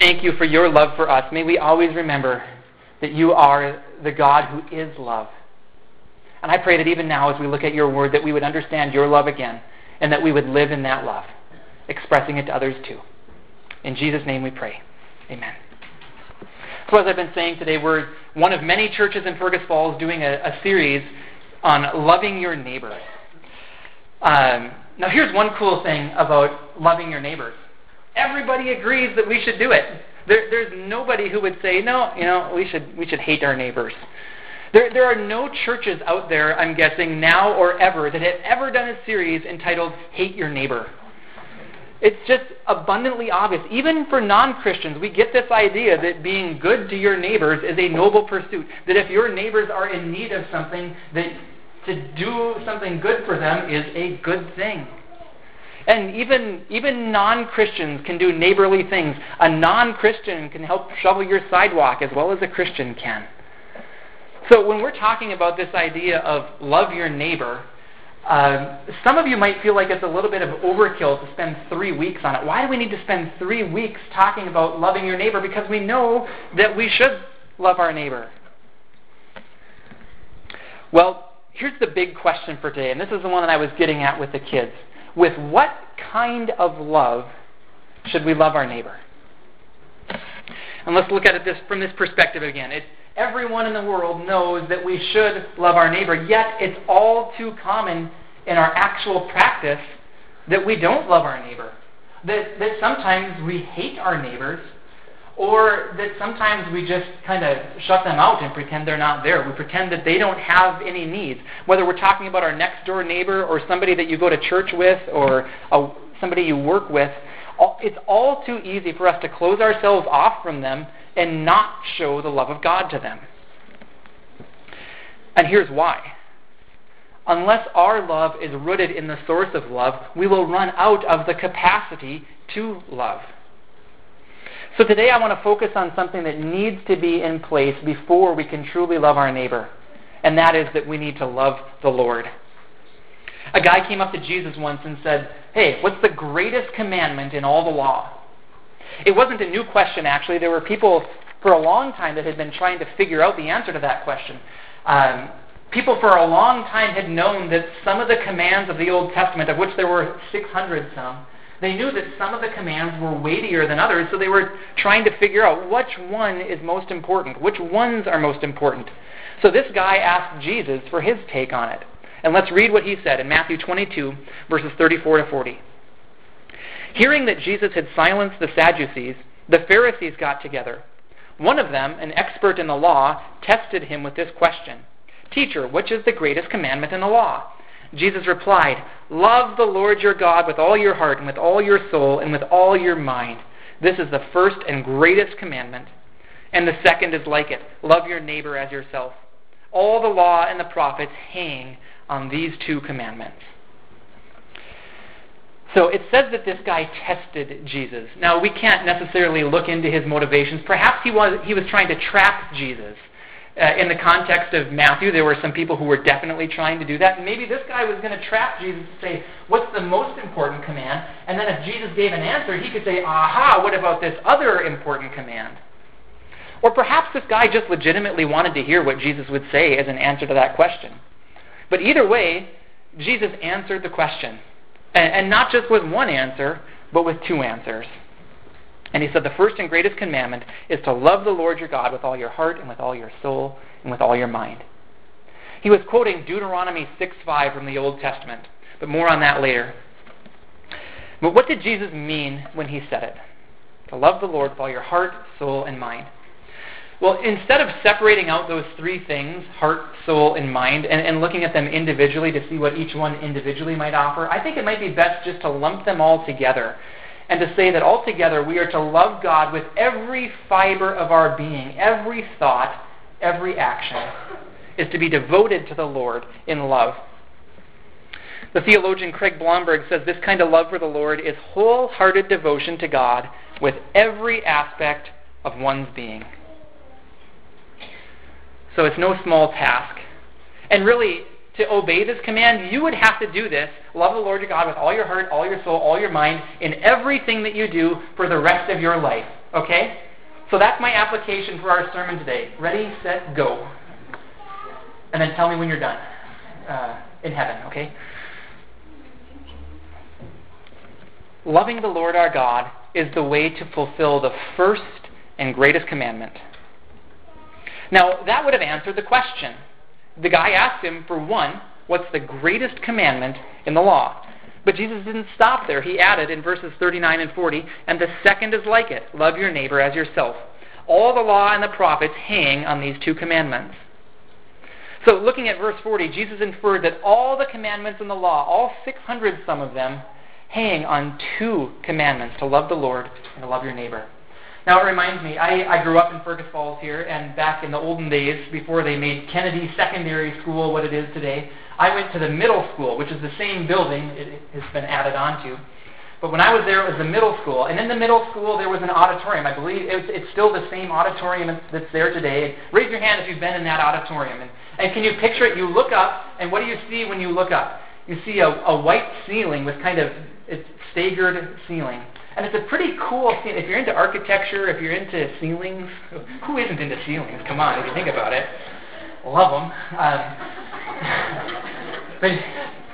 Thank you for your love for us. May we always remember that you are the God who is love. And I pray that even now, as we look at your word, that we would understand your love again and that we would live in that love, expressing it to others too. In Jesus' name we pray. Amen. So, as I've been saying today, we're one of many churches in Fergus Falls doing a, a series on loving your neighbors. Um, now, here's one cool thing about loving your neighbors everybody agrees that we should do it. There, there's nobody who would say, no, you know, we should, we should hate our neighbors. There, there are no churches out there, I'm guessing, now or ever, that have ever done a series entitled Hate Your Neighbor. It's just abundantly obvious. Even for non Christians, we get this idea that being good to your neighbors is a noble pursuit. That if your neighbors are in need of something, that to do something good for them is a good thing. And even, even non Christians can do neighborly things. A non Christian can help shovel your sidewalk as well as a Christian can. So when we're talking about this idea of love your neighbor, uh, some of you might feel like it's a little bit of overkill to spend three weeks on it. Why do we need to spend three weeks talking about loving your neighbor? Because we know that we should love our neighbor. Well, here's the big question for today, and this is the one that I was getting at with the kids with what kind of love should we love our neighbor? And let's look at it this, from this perspective again. It, everyone in the world knows that we should love our neighbor, yet it's all too common in our actual practice that we don't love our neighbor. That, that sometimes we hate our neighbors or that sometimes we just kind of shut them out and pretend they're not there. We pretend that they don't have any needs. Whether we're talking about our next door neighbor or somebody that you go to church with or a, somebody you work with, it's all too easy for us to close ourselves off from them and not show the love of God to them. And here's why. Unless our love is rooted in the source of love, we will run out of the capacity to love. So today I want to focus on something that needs to be in place before we can truly love our neighbor, and that is that we need to love the Lord. A guy came up to Jesus once and said, Hey, what's the greatest commandment in all the law? It wasn't a new question, actually. There were people for a long time that had been trying to figure out the answer to that question. Um, people for a long time had known that some of the commands of the Old Testament, of which there were 600 some, they knew that some of the commands were weightier than others, so they were trying to figure out which one is most important, which ones are most important. So this guy asked Jesus for his take on it. And let's read what he said in Matthew 22, verses 34 to 40. Hearing that Jesus had silenced the Sadducees, the Pharisees got together. One of them, an expert in the law, tested him with this question Teacher, which is the greatest commandment in the law? Jesus replied, Love the Lord your God with all your heart and with all your soul and with all your mind. This is the first and greatest commandment. And the second is like it love your neighbor as yourself. All the law and the prophets hang on these two commandments. So it says that this guy tested Jesus. Now, we can't necessarily look into his motivations. Perhaps he was, he was trying to trap Jesus. Uh, in the context of Matthew, there were some people who were definitely trying to do that. And maybe this guy was going to trap Jesus to say, What's the most important command? And then if Jesus gave an answer, he could say, Aha, what about this other important command? Or perhaps this guy just legitimately wanted to hear what Jesus would say as an answer to that question. But either way, Jesus answered the question. And, and not just with one answer, but with two answers. And he said, The first and greatest commandment is to love the Lord your God with all your heart and with all your soul and with all your mind. He was quoting Deuteronomy 6 5 from the Old Testament, but more on that later. But what did Jesus mean when he said it? To love the Lord with all your heart, soul, and mind. Well, instead of separating out those three things, heart, soul, and mind, and, and looking at them individually to see what each one individually might offer, I think it might be best just to lump them all together and to say that altogether we are to love God with every fiber of our being, every thought, every action, is to be devoted to the Lord in love. The theologian Craig Blomberg says this kind of love for the Lord is wholehearted devotion to God with every aspect of one's being. So it's no small task. And really, to obey this command, you would have to do this. Love the Lord your God with all your heart, all your soul, all your mind, in everything that you do for the rest of your life. Okay? So that's my application for our sermon today. Ready, set, go. And then tell me when you're done. Uh, in heaven, okay? Loving the Lord our God is the way to fulfill the first and greatest commandment. Now, that would have answered the question. The guy asked him, for one, what's the greatest commandment in the law? But Jesus didn't stop there. He added in verses 39 and 40, and the second is like it love your neighbor as yourself. All the law and the prophets hang on these two commandments. So, looking at verse 40, Jesus inferred that all the commandments in the law, all 600 some of them, hang on two commandments to love the Lord and to love your neighbor. Now, it reminds me, I, I grew up in Fergus Falls here, and back in the olden days, before they made Kennedy Secondary School what it is today, I went to the middle school, which is the same building it has been added onto. But when I was there, it was the middle school. And in the middle school, there was an auditorium. I believe it's, it's still the same auditorium that's there today. Raise your hand if you've been in that auditorium. And, and can you picture it? You look up, and what do you see when you look up? You see a, a white ceiling with kind of it's staggered ceiling. And it's a pretty cool ceiling. If you're into architecture, if you're into ceilings, who isn't into ceilings? Come on, if you think about it. Love them. Um, but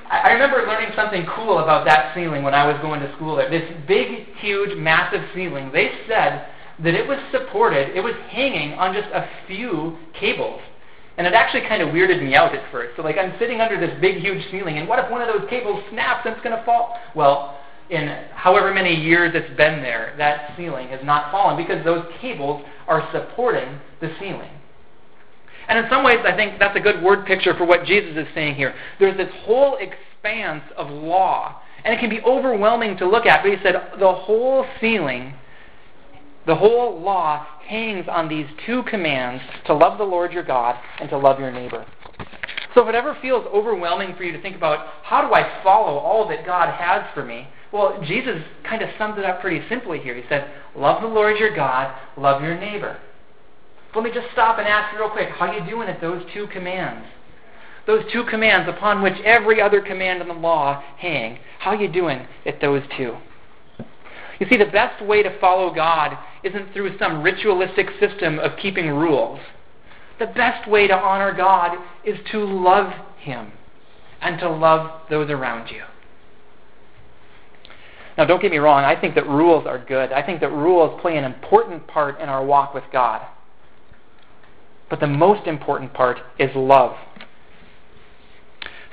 I remember learning something cool about that ceiling when I was going to school there. This big, huge, massive ceiling, they said that it was supported, it was hanging on just a few cables. And it actually kind of weirded me out at first. So, like, I'm sitting under this big, huge ceiling, and what if one of those cables snaps and it's going to fall? Well, in however many years it's been there, that ceiling has not fallen because those cables are supporting the ceiling. And in some ways, I think that's a good word picture for what Jesus is saying here. There's this whole expanse of law, and it can be overwhelming to look at, but he said the whole ceiling, the whole law hangs on these two commands to love the Lord your God and to love your neighbor. So if it ever feels overwhelming for you to think about how do I follow all that God has for me, well, Jesus kind of sums it up pretty simply here. He said, Love the Lord your God, love your neighbor. Let me just stop and ask you real quick, how you doing at those two commands? Those two commands upon which every other command in the law hang. How you doing at those two? You see, the best way to follow God isn't through some ritualistic system of keeping rules. The best way to honor God is to love Him and to love those around you. Now, don't get me wrong, I think that rules are good. I think that rules play an important part in our walk with God. But the most important part is love.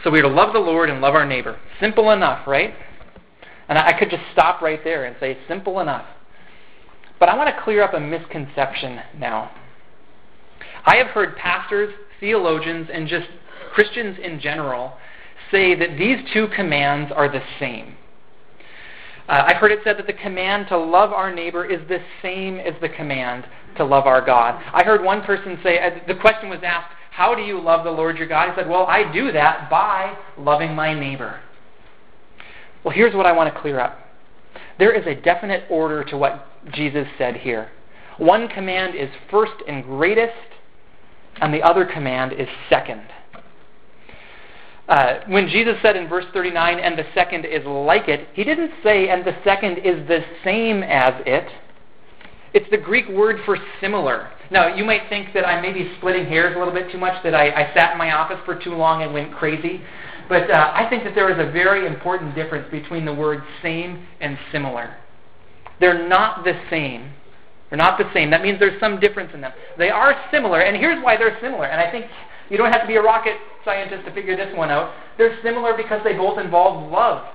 So we are to love the Lord and love our neighbor. Simple enough, right? And I could just stop right there and say, simple enough. But I want to clear up a misconception now. I have heard pastors, theologians, and just Christians in general say that these two commands are the same. Uh, I've heard it said that the command to love our neighbor is the same as the command to love our God. I heard one person say, uh, the question was asked, How do you love the Lord your God? He said, Well, I do that by loving my neighbor. Well, here's what I want to clear up there is a definite order to what Jesus said here. One command is first and greatest, and the other command is second. Uh, when Jesus said in verse 39, and the second is like it, he didn't say, and the second is the same as it. It's the Greek word for similar. Now, you might think that I may be splitting hairs a little bit too much, that I, I sat in my office for too long and went crazy. But uh, I think that there is a very important difference between the words same and similar. They're not the same. They're not the same. That means there's some difference in them. They are similar, and here's why they're similar. And I think you don't have to be a rocket scientist to figure this one out. They're similar because they both involve love.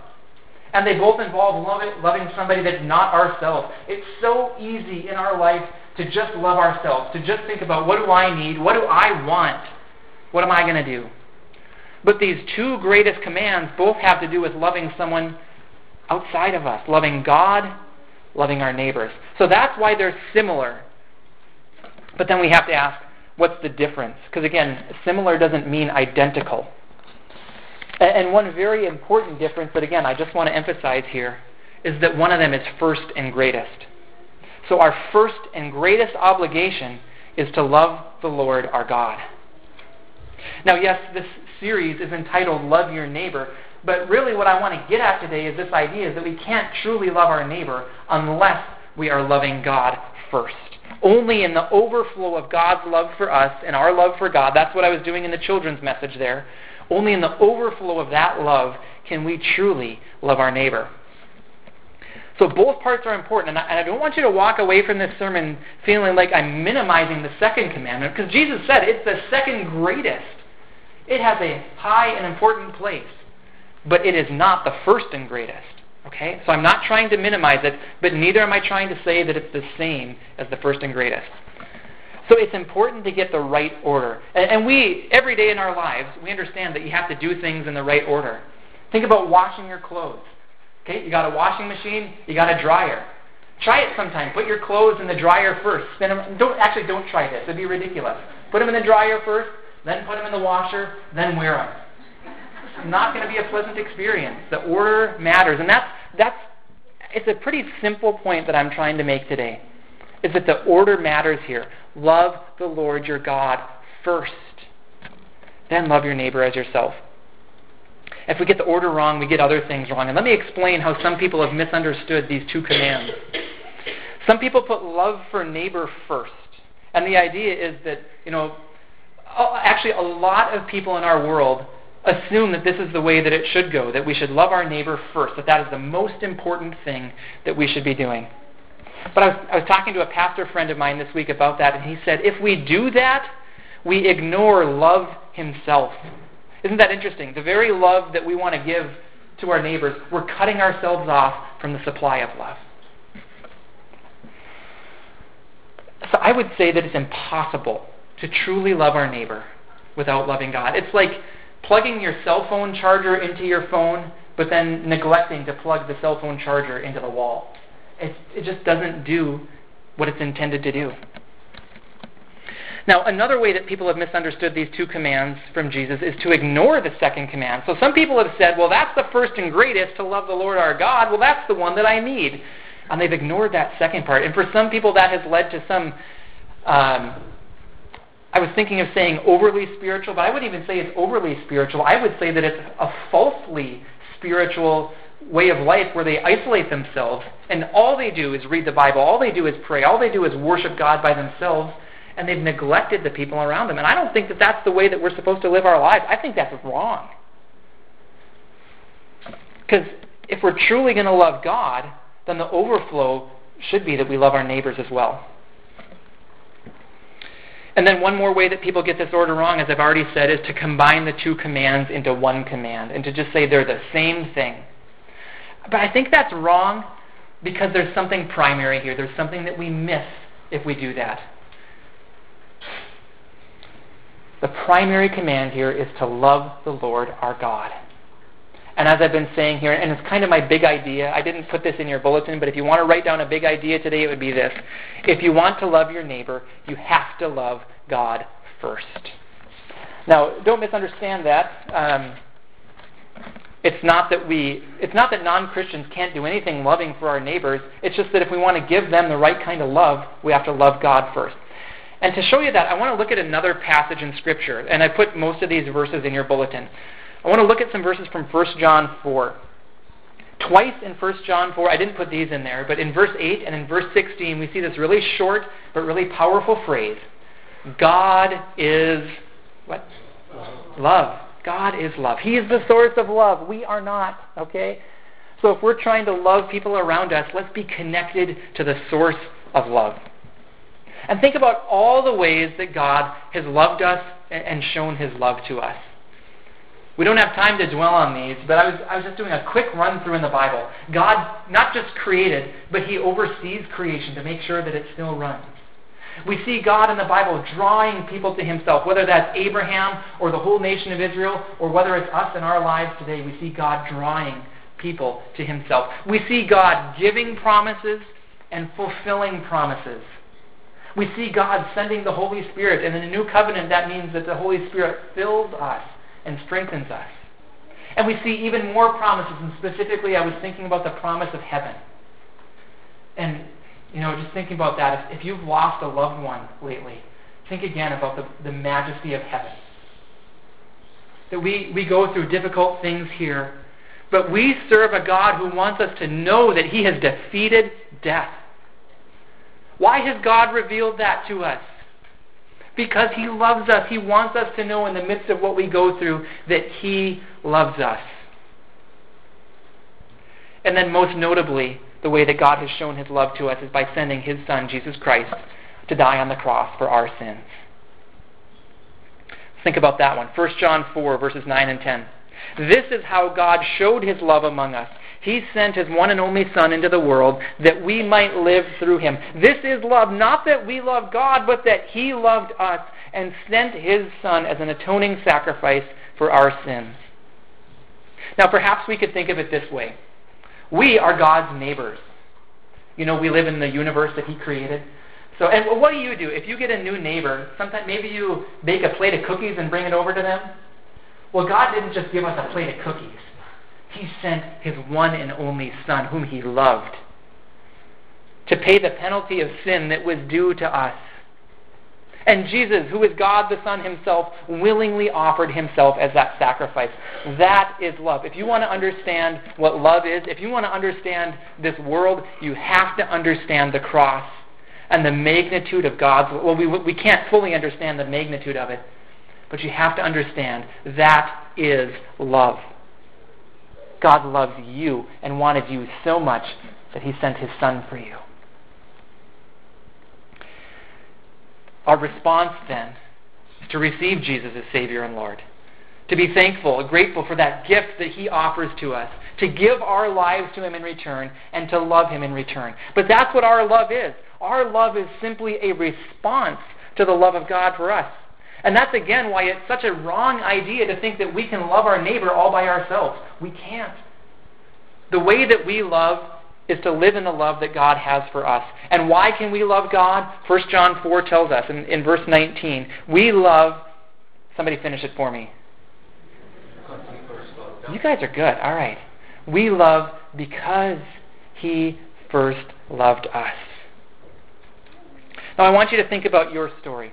And they both involve loving somebody that's not ourselves. It's so easy in our life to just love ourselves, to just think about what do I need? What do I want? What am I going to do? But these two greatest commands both have to do with loving someone outside of us, loving God, loving our neighbors. So that's why they're similar. But then we have to ask, what's the difference? Because again, similar doesn't mean identical. And one very important difference that, again, I just want to emphasize here is that one of them is first and greatest. So, our first and greatest obligation is to love the Lord our God. Now, yes, this series is entitled Love Your Neighbor, but really what I want to get at today is this idea is that we can't truly love our neighbor unless we are loving God first. Only in the overflow of God's love for us and our love for God, that's what I was doing in the children's message there. Only in the overflow of that love can we truly love our neighbor. So both parts are important. And I, and I, don't want you to walk away from this sermon feeling like I'm minimizing the second commandment, because Jesus said it's the second greatest. It has a high and important place, but it is not the first and greatest. Okay? So I'm not trying to minimize it, but neither am I trying to say that it's the same as the first and greatest. So it's important to get the right order. And, and we, every day in our lives, we understand that you have to do things in the right order. Think about washing your clothes. Okay, you got a washing machine, you got a dryer. Try it sometime. Put your clothes in the dryer first. Spin them. Don't actually don't try this. It'd be ridiculous. Put them in the dryer first, then put them in the washer, then wear them. Not going to be a pleasant experience. The order matters, and that's that's it's a pretty simple point that I'm trying to make today. Is that the order matters here. Love the Lord your God first. Then love your neighbor as yourself. If we get the order wrong, we get other things wrong. And let me explain how some people have misunderstood these two commands. Some people put love for neighbor first. And the idea is that, you know, actually a lot of people in our world assume that this is the way that it should go, that we should love our neighbor first, that that is the most important thing that we should be doing. But I was, I was talking to a pastor friend of mine this week about that, and he said, if we do that, we ignore love himself. Isn't that interesting? The very love that we want to give to our neighbors, we're cutting ourselves off from the supply of love. So I would say that it's impossible to truly love our neighbor without loving God. It's like plugging your cell phone charger into your phone, but then neglecting to plug the cell phone charger into the wall. It, it just doesn't do what it's intended to do. Now, another way that people have misunderstood these two commands from Jesus is to ignore the second command. So some people have said, well, that's the first and greatest to love the Lord our God. Well, that's the one that I need. And they've ignored that second part. And for some people, that has led to some. Um, I was thinking of saying overly spiritual, but I wouldn't even say it's overly spiritual. I would say that it's a falsely spiritual way of life where they isolate themselves and all they do is read the Bible, all they do is pray, all they do is worship God by themselves and they've neglected the people around them. And I don't think that that's the way that we're supposed to live our lives. I think that's wrong. Because if we're truly going to love God, then the overflow should be that we love our neighbors as well. And then one more way that people get this order wrong, as I've already said, is to combine the two commands into one command and to just say they're the same thing. But I think that's wrong because there's something primary here. There's something that we miss if we do that. The primary command here is to love the Lord our God. And as I've been saying here, and it's kind of my big idea, I didn't put this in your bulletin, but if you want to write down a big idea today, it would be this. If you want to love your neighbor, you have to love God first. Now, don't misunderstand that. Um, it's not that we it's not that non-Christians can't do anything loving for our neighbors. It's just that if we want to give them the right kind of love, we have to love God first. And to show you that, I want to look at another passage in Scripture. And I put most of these verses in your bulletin. I want to look at some verses from 1 John 4. Twice in 1 John 4, I didn't put these in there, but in verse 8 and in verse 16, we see this really short but really powerful phrase God is what? Love. God is love. He is the source of love. We are not, okay? So if we're trying to love people around us, let's be connected to the source of love. And think about all the ways that God has loved us and shown his love to us. We don't have time to dwell on these, but I was, I was just doing a quick run through in the Bible. God not just created, but he oversees creation to make sure that it still runs. We see God in the Bible drawing people to himself, whether that's Abraham or the whole nation of Israel, or whether it's us in our lives today. We see God drawing people to himself. We see God giving promises and fulfilling promises. We see God sending the Holy Spirit, and in the new covenant, that means that the Holy Spirit fills us and strengthens us. And we see even more promises, and specifically, I was thinking about the promise of heaven. And, you know, just thinking about that, if, if you've lost a loved one lately, think again about the, the majesty of heaven. That we, we go through difficult things here, but we serve a God who wants us to know that He has defeated death. Why has God revealed that to us? Because He loves us. He wants us to know in the midst of what we go through that He loves us. And then, most notably, the way that God has shown His love to us is by sending His Son, Jesus Christ, to die on the cross for our sins. Think about that one. 1 John 4, verses 9 and 10. This is how God showed His love among us. He sent His one and only Son into the world that we might live through Him. This is love, not that we love God, but that He loved us and sent His Son as an atoning sacrifice for our sins. Now, perhaps we could think of it this way we are God's neighbors. You know, we live in the universe that He created. So, and what do you do if you get a new neighbor? Sometimes maybe you bake a plate of cookies and bring it over to them. Well, God didn't just give us a plate of cookies. He sent His one and only Son, whom He loved, to pay the penalty of sin that was due to us. And Jesus, who is God the Son Himself, willingly offered Himself as that sacrifice. That is love. If you want to understand what love is, if you want to understand this world, you have to understand the cross and the magnitude of God's. Well, we, we can't fully understand the magnitude of it, but you have to understand that is love. God loves you and wanted you so much that He sent His Son for you. Our response then is to receive Jesus as Savior and Lord, to be thankful and grateful for that gift that He offers to us, to give our lives to Him in return, and to love Him in return. But that's what our love is. Our love is simply a response to the love of God for us. And that's again why it's such a wrong idea to think that we can love our neighbor all by ourselves. We can't. The way that we love is to live in the love that God has for us. And why can we love God? 1 John 4 tells us in, in verse 19, we love. Somebody finish it for me. You guys are good. All right. We love because He first loved us. Now, I want you to think about your story.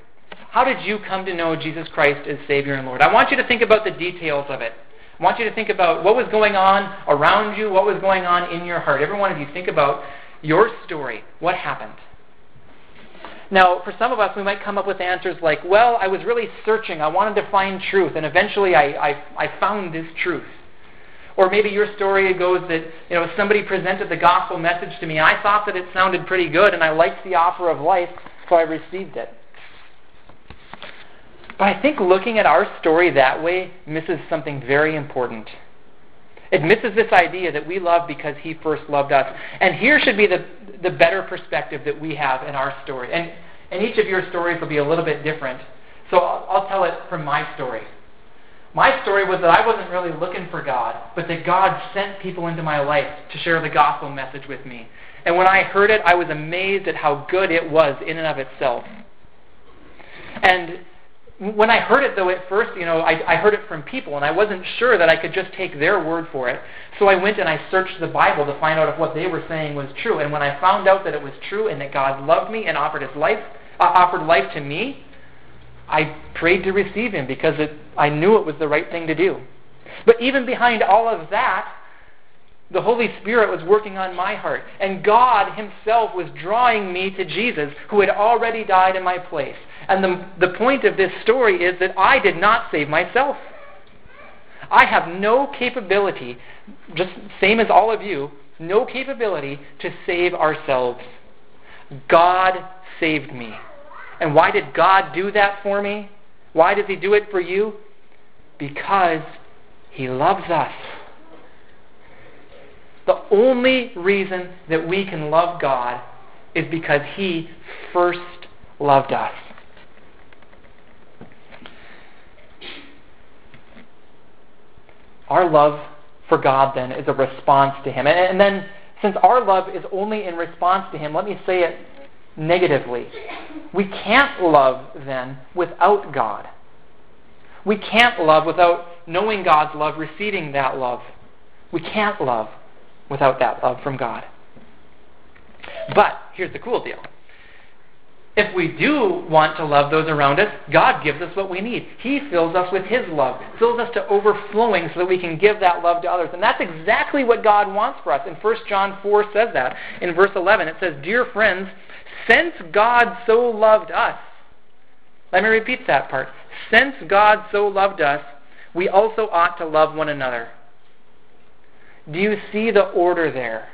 How did you come to know Jesus Christ as Savior and Lord? I want you to think about the details of it. I want you to think about what was going on around you, what was going on in your heart. Every one of you, think about your story. What happened? Now, for some of us, we might come up with answers like, well, I was really searching. I wanted to find truth, and eventually I, I, I found this truth. Or maybe your story goes that you know somebody presented the gospel message to me. I thought that it sounded pretty good, and I liked the offer of life, so I received it. But I think looking at our story that way misses something very important. It misses this idea that we love because He first loved us. And here should be the, the better perspective that we have in our story. And, and each of your stories will be a little bit different. So I'll, I'll tell it from my story. My story was that I wasn't really looking for God, but that God sent people into my life to share the gospel message with me. And when I heard it, I was amazed at how good it was in and of itself. And when I heard it, though, at first, you know, I, I heard it from people, and I wasn't sure that I could just take their word for it. So I went and I searched the Bible to find out if what they were saying was true. And when I found out that it was true and that God loved me and offered His life, uh, offered life to me, I prayed to receive him because it, I knew it was the right thing to do. But even behind all of that, the Holy Spirit was working on my heart. And God Himself was drawing me to Jesus, who had already died in my place. And the, the point of this story is that I did not save myself. I have no capability, just same as all of you, no capability to save ourselves. God saved me. And why did God do that for me? Why does He do it for you? Because He loves us. The only reason that we can love God is because He first loved us. Our love for God, then, is a response to Him. And, then, since our love is only in response to Him, let me say it negatively. We can't love then without God. We can't love without knowing God's love, receiving that love. We can't love without that love from God. But here's the cool deal. If we do want to love those around us, God gives us what we need. He fills us with His love, fills us to overflowing so that we can give that love to others. And that's exactly what God wants for us. And 1 John 4 says that. In verse 11, it says, Dear friends, Since God so loved us, let me repeat that part. Since God so loved us, we also ought to love one another. Do you see the order there?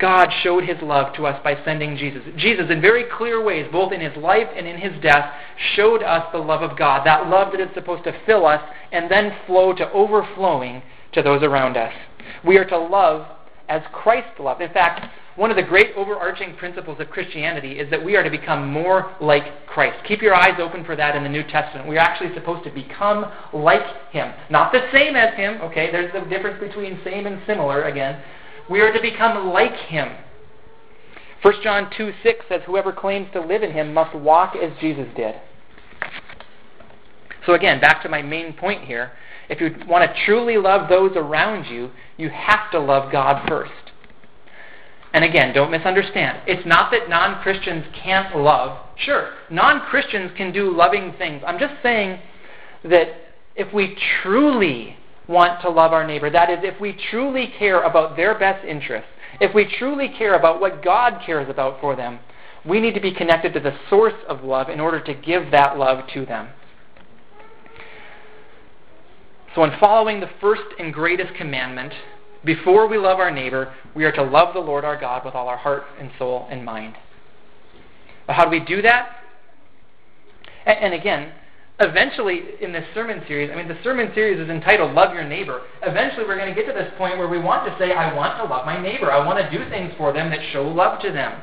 God showed his love to us by sending Jesus. Jesus, in very clear ways, both in his life and in his death, showed us the love of God. That love that is supposed to fill us and then flow to overflowing to those around us. We are to love as Christ loved. In fact, one of the great overarching principles of Christianity is that we are to become more like Christ. Keep your eyes open for that in the New Testament. We're actually supposed to become like Him. Not the same as Him, okay? There's the difference between same and similar again. We are to become like Him. 1 John 2 6 says, Whoever claims to live in Him must walk as Jesus did. So, again, back to my main point here. If you want to truly love those around you, you have to love God first. And again, don't misunderstand. It's not that non Christians can't love. Sure, non Christians can do loving things. I'm just saying that if we truly want to love our neighbor, that is, if we truly care about their best interests, if we truly care about what God cares about for them, we need to be connected to the source of love in order to give that love to them. So, in following the first and greatest commandment, before we love our neighbor, we are to love the Lord our God with all our heart and soul and mind. But how do we do that? And, again, eventually in this sermon series, I mean, the sermon series is entitled Love Your Neighbor. Eventually, we're going to get to this point where we want to say, I want to love my neighbor. I want to do things for them that show love to them.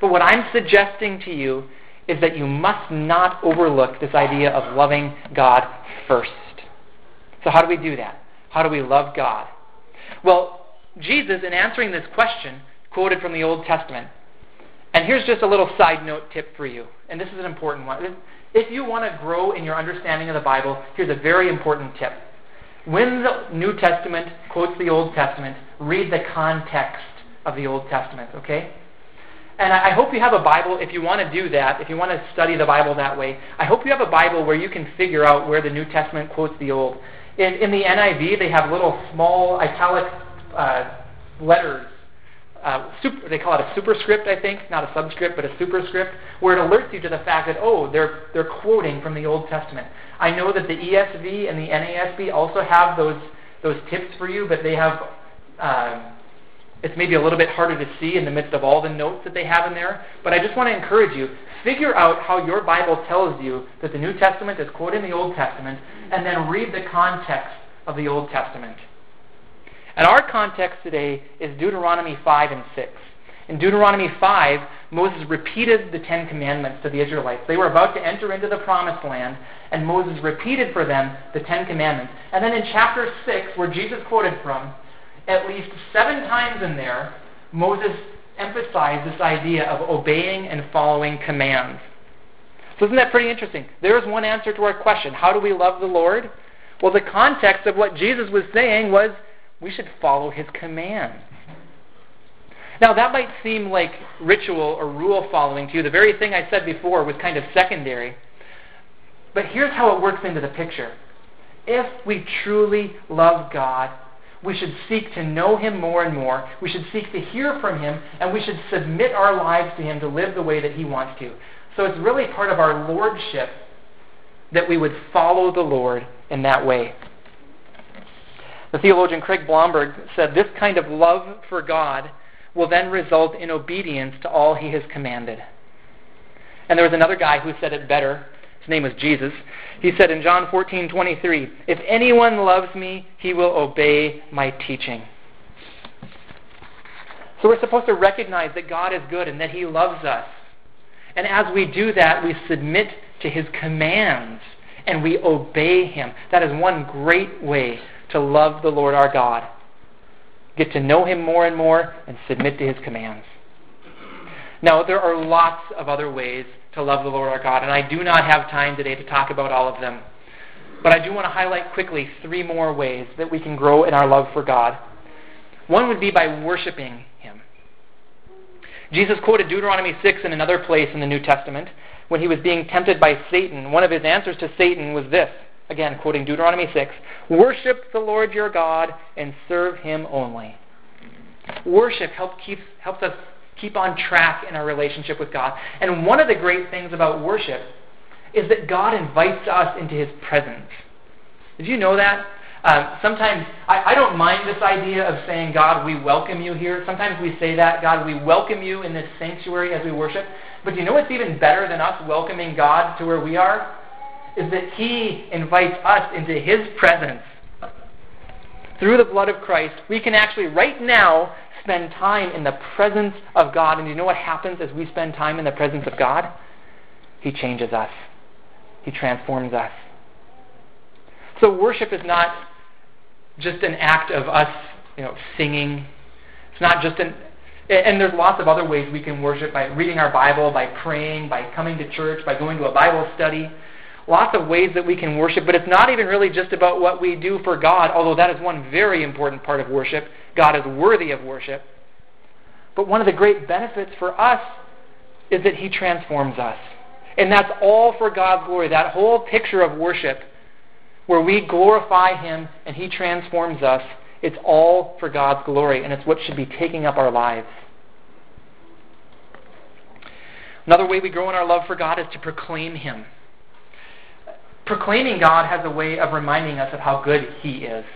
But what I'm suggesting to you is that you must not overlook this idea of loving God first. So, how do we do that? How do we love God? Well, Jesus, in answering this question, quoted from the Old Testament. And here's just a little side note tip for you. And this is an important one. If you want to grow in your understanding of the Bible, here's a very important tip. When the New Testament quotes the Old Testament, read the context of the Old Testament, okay? And I hope you have a Bible if you want to do that, if you want to study the Bible that way. I hope you have a Bible where you can figure out where the New Testament quotes the Old. In, in the NIV, they have little small italic uh, letters. Uh, super, they call it a superscript, I think, not a subscript, but a superscript, where it alerts you to the fact that oh, they're they're quoting from the Old Testament. I know that the ESV and the NASB also have those those tips for you, but they have uh, it's maybe a little bit harder to see in the midst of all the notes that they have in there. But I just want to encourage you figure out how your Bible tells you that the New Testament is quoting the Old Testament, and then read the context of the Old Testament. And our context today is Deuteronomy 5 and 6. In Deuteronomy 5, Moses repeated the Ten Commandments to the Israelites. They were about to enter into the Promised Land, and Moses repeated for them the Ten Commandments. And then in chapter 6, where Jesus quoted from, at least seven times in there, Moses emphasized this idea of obeying and following commands. So isn't that pretty interesting? There's one answer to our question. How do we love the Lord? Well, the context of what Jesus was saying was we should follow his commands. Now, that might seem like ritual or rule following to you. The very thing I said before was kind of secondary. But here's how it works into the picture. If we truly love God, we should seek to know Him more and more. We should seek to hear from Him, and we should submit our lives to Him to live the way that He wants to. So it's really part of our lordship that we would follow the Lord in that way. The theologian Craig Blomberg said this kind of love for God will then result in obedience to all He has commanded. And there was another guy who said it better. His name was Jesus. He said in John 14:23, "If anyone loves me, he will obey my teaching." So we're supposed to recognize that God is good and that he loves us. And as we do that, we submit to his commands and we obey him. That is one great way to love the Lord our God. Get to know him more and more and submit to his commands. Now, there are lots of other ways to love the Lord our God. And I do not have time today to talk about all of them. But I do want to highlight quickly three more ways that we can grow in our love for God. One would be by worshiping Him. Jesus quoted Deuteronomy 6 in another place in the New Testament when he was being tempted by Satan. One of his answers to Satan was this again, quoting Deuteronomy 6 Worship the Lord your God and serve Him only. Worship help keeps, helps us keep on track in our relationship with God. And one of the great things about worship is that God invites us into His presence. Did you know that? Um, sometimes I, I don't mind this idea of saying, God, we welcome you here. Sometimes we say that, God, we welcome you in this sanctuary as we worship. But do you know what's even better than us welcoming God to where we are? Is that He invites us into His presence. Through the blood of Christ, we can actually, right now, spend time in the presence of God. And you know what happens as we spend time in the presence of God? He changes us, He transforms us. So worship is not just an act of us, you know, singing. It's not just an and there's lots of other ways we can worship by reading our Bible, by praying, by coming to church, by going to a Bible study. Lots of ways that we can worship, but it's not even really just about what we do for God, although that is one very important part of worship. God is worthy of worship. But one of the great benefits for us is that He transforms us. And that's all for God's glory. That whole picture of worship where we glorify Him and He transforms us, it's all for God's glory, and it's what should be taking up our lives. Another way we grow in our love for God is to proclaim Him. Proclaiming God has a way of reminding us of how good He is.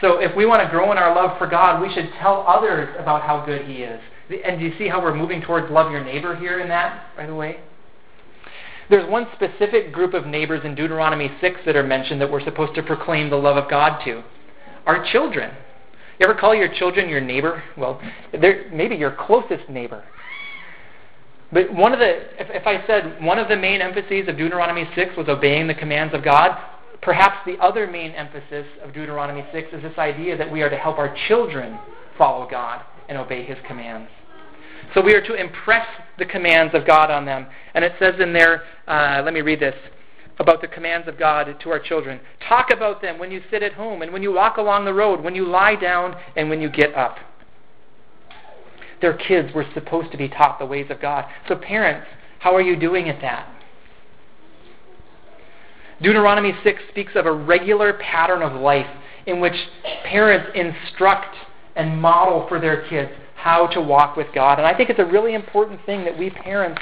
So if we want to grow in our love for God, we should tell others about how good He is. And do you see how we're moving towards love your neighbor here in that, by the way? There's one specific group of neighbors in Deuteronomy 6 that are mentioned that we're supposed to proclaim the love of God to. Our children. You ever call your children your neighbor? Well, they're maybe your closest neighbor. But one of the, if, if I said one of the main emphases of Deuteronomy 6 was obeying the commands of God, perhaps the other main emphasis of Deuteronomy 6 is this idea that we are to help our children follow God and obey His commands. So we are to impress the commands of God on them. And it says in there, uh, let me read this about the commands of God to our children. Talk about them when you sit at home and when you walk along the road, when you lie down and when you get up. Their kids were supposed to be taught the ways of God. So, parents, how are you doing at that? Deuteronomy 6 speaks of a regular pattern of life in which parents instruct and model for their kids how to walk with God. And I think it's a really important thing that we parents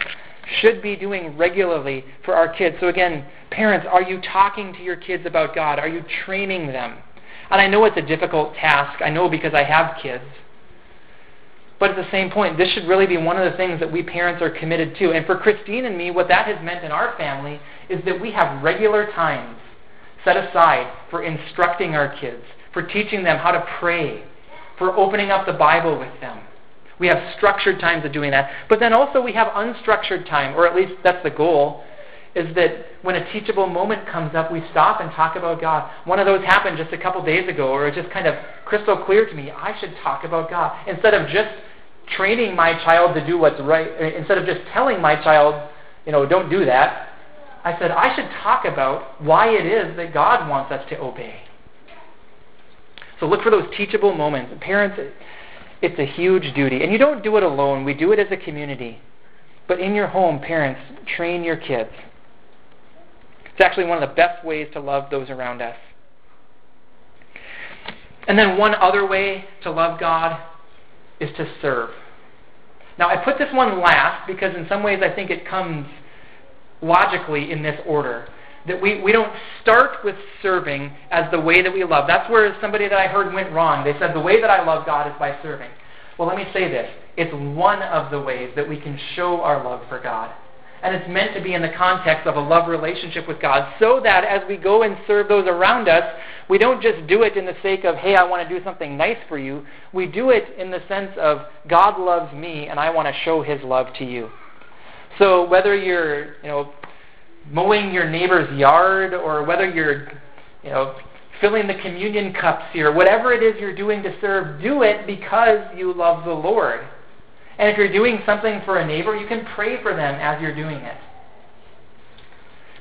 should be doing regularly for our kids. So, again, parents, are you talking to your kids about God? Are you training them? And I know it's a difficult task. I know because I have kids. But at the same point, this should really be one of the things that we parents are committed to. And for Christine and me, what that has meant in our family is that we have regular times set aside for instructing our kids, for teaching them how to pray, for opening up the Bible with them. We have structured times of doing that. But then also we have unstructured time, or at least that's the goal, is that when a teachable moment comes up, we stop and talk about God. One of those happened just a couple days ago, or it just kind of crystal clear to me. I should talk about God. Instead of just training my child to do what's right, uh, instead of just telling my child, you know, don't do that, I said, I should talk about why it is that God wants us to obey. So look for those teachable moments. Parents, it's a huge duty. And you don't do it alone, we do it as a community. But in your home, parents, train your kids. It's actually one of the best ways to love those around us. And then one other way to love God is to serve. Now, I put this one last because in some ways I think it comes logically in this order that we, we don't start with serving as the way that we love. That's where somebody that I heard went wrong. They said, the way that I love God is by serving. Well, let me say this. It's one of the ways that we can show our love for God. And it's meant to be in the context of a love relationship with God so that as we go and serve those around us, we don't just do it in the sake of, hey, I want to do something nice for you. We do it in the sense of, God loves me and I want to show his love to you. So whether you're, you know, mowing your neighbor's yard or whether you're, you know, filling the communion cups here, whatever it is you're doing to serve, do it because you love the Lord. And if you're doing something for a neighbor, you can pray for them as you're doing it.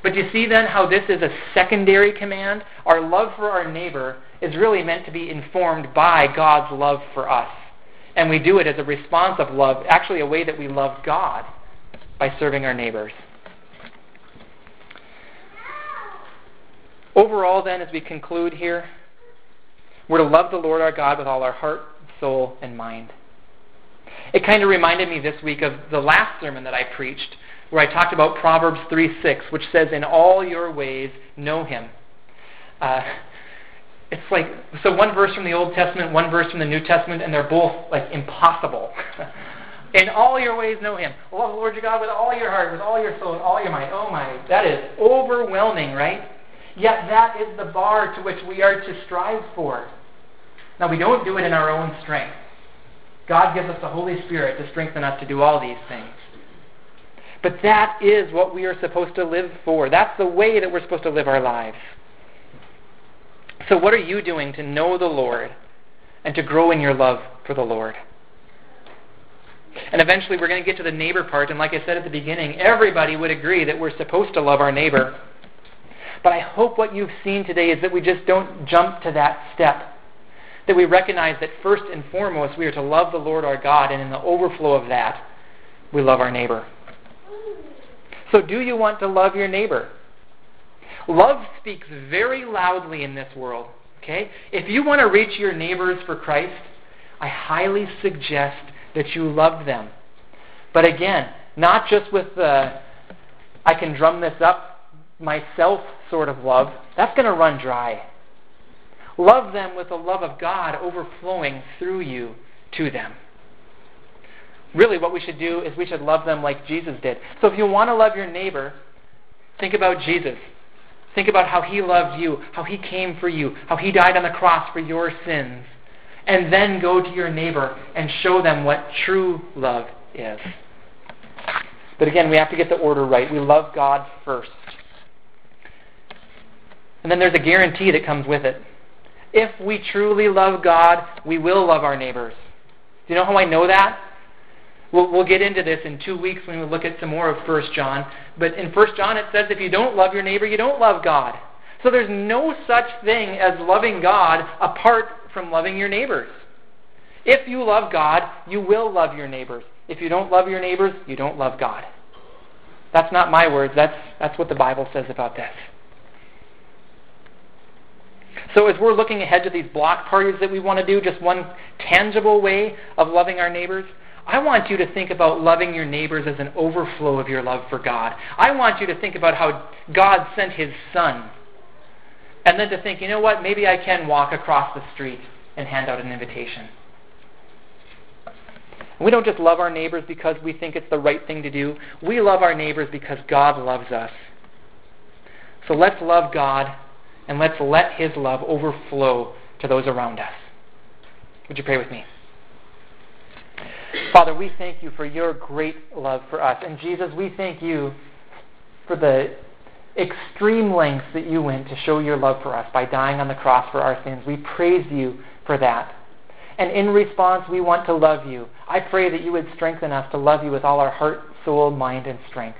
But you see then how this is a secondary command? Our love for our neighbor is really meant to be informed by God's love for us. And we do it as a response of love, actually, a way that we love God by serving our neighbors. Overall, then, as we conclude here, we're to love the Lord our God with all our heart, soul, and mind. It kind of reminded me this week of the last sermon that I preached, where I talked about Proverbs 3 6, which says, In all your ways, know him. Uh, it's like, so one verse from the Old Testament, one verse from the New Testament, and they're both like impossible. In all your ways, know Him. Love the Lord your God with all your heart, with all your soul, with all your might. Oh my, that is overwhelming, right? Yet that is the bar to which we are to strive for. Now, we don't do it in our own strength. God gives us the Holy Spirit to strengthen us to do all these things. But that is what we are supposed to live for. That's the way that we're supposed to live our lives. So, what are you doing to know the Lord and to grow in your love for the Lord? And eventually we're going to get to the neighbor part, and like I said at the beginning, everybody would agree that we're supposed to love our neighbor. But I hope what you've seen today is that we just don't jump to that step. That we recognize that first and foremost we are to love the Lord our God, and in the overflow of that, we love our neighbor. So, do you want to love your neighbor? Love speaks very loudly in this world. Okay? If you want to reach your neighbors for Christ, I highly suggest that you love them. But again, not just with the I can drum this up myself sort of love. That's going to run dry. Love them with the love of God overflowing through you to them. Really, what we should do is we should love them like Jesus did. So if you want to love your neighbor, think about Jesus. Think about how he loved you, how he came for you, how he died on the cross for your sins and then go to your neighbor and show them what true love is. But again, we have to get the order right. We love God first. And then there's a guarantee that comes with it. If we truly love God, we will love our neighbors. Do you know how I know that? We'll, we'll get into this in two weeks when we look at some more of 1 John. But in 1 John it says if you don't love your neighbor, you don't love God. So there's no such thing as loving God apart from loving your neighbors. If you love God, you will love your neighbors. If you don't love your neighbors, you don't love God. That's not my words. That's, that's what the Bible says about this. So, as we're looking ahead to these block parties that we want to do, just one tangible way of loving our neighbors, I want you to think about loving your neighbors as an overflow of your love for God. I want you to think about how God sent His Son and then to think, you know what, maybe I can walk across the street and hand out an invitation. We don't just love our neighbors because we think it's the right thing to do. We love our neighbors because God loves us. So let's love God and let's let His love overflow to those around us. Would you pray with me? Father, we thank you for your great love for us. And Jesus, we thank you for the extreme lengths that you went to show your love for us by dying on the cross for our sins. We praise you for that. And in response, we want to love you. I pray that you would strengthen us to love you with all our heart, soul, mind, and strength.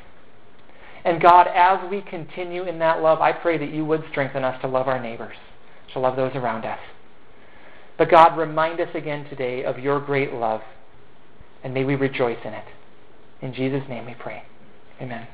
And God, as we continue in that love, I pray that you would strengthen us to love our neighbors, to love those around us. But God, remind us again today of your great love, and may we rejoice in it. In Jesus' name we pray. Amen.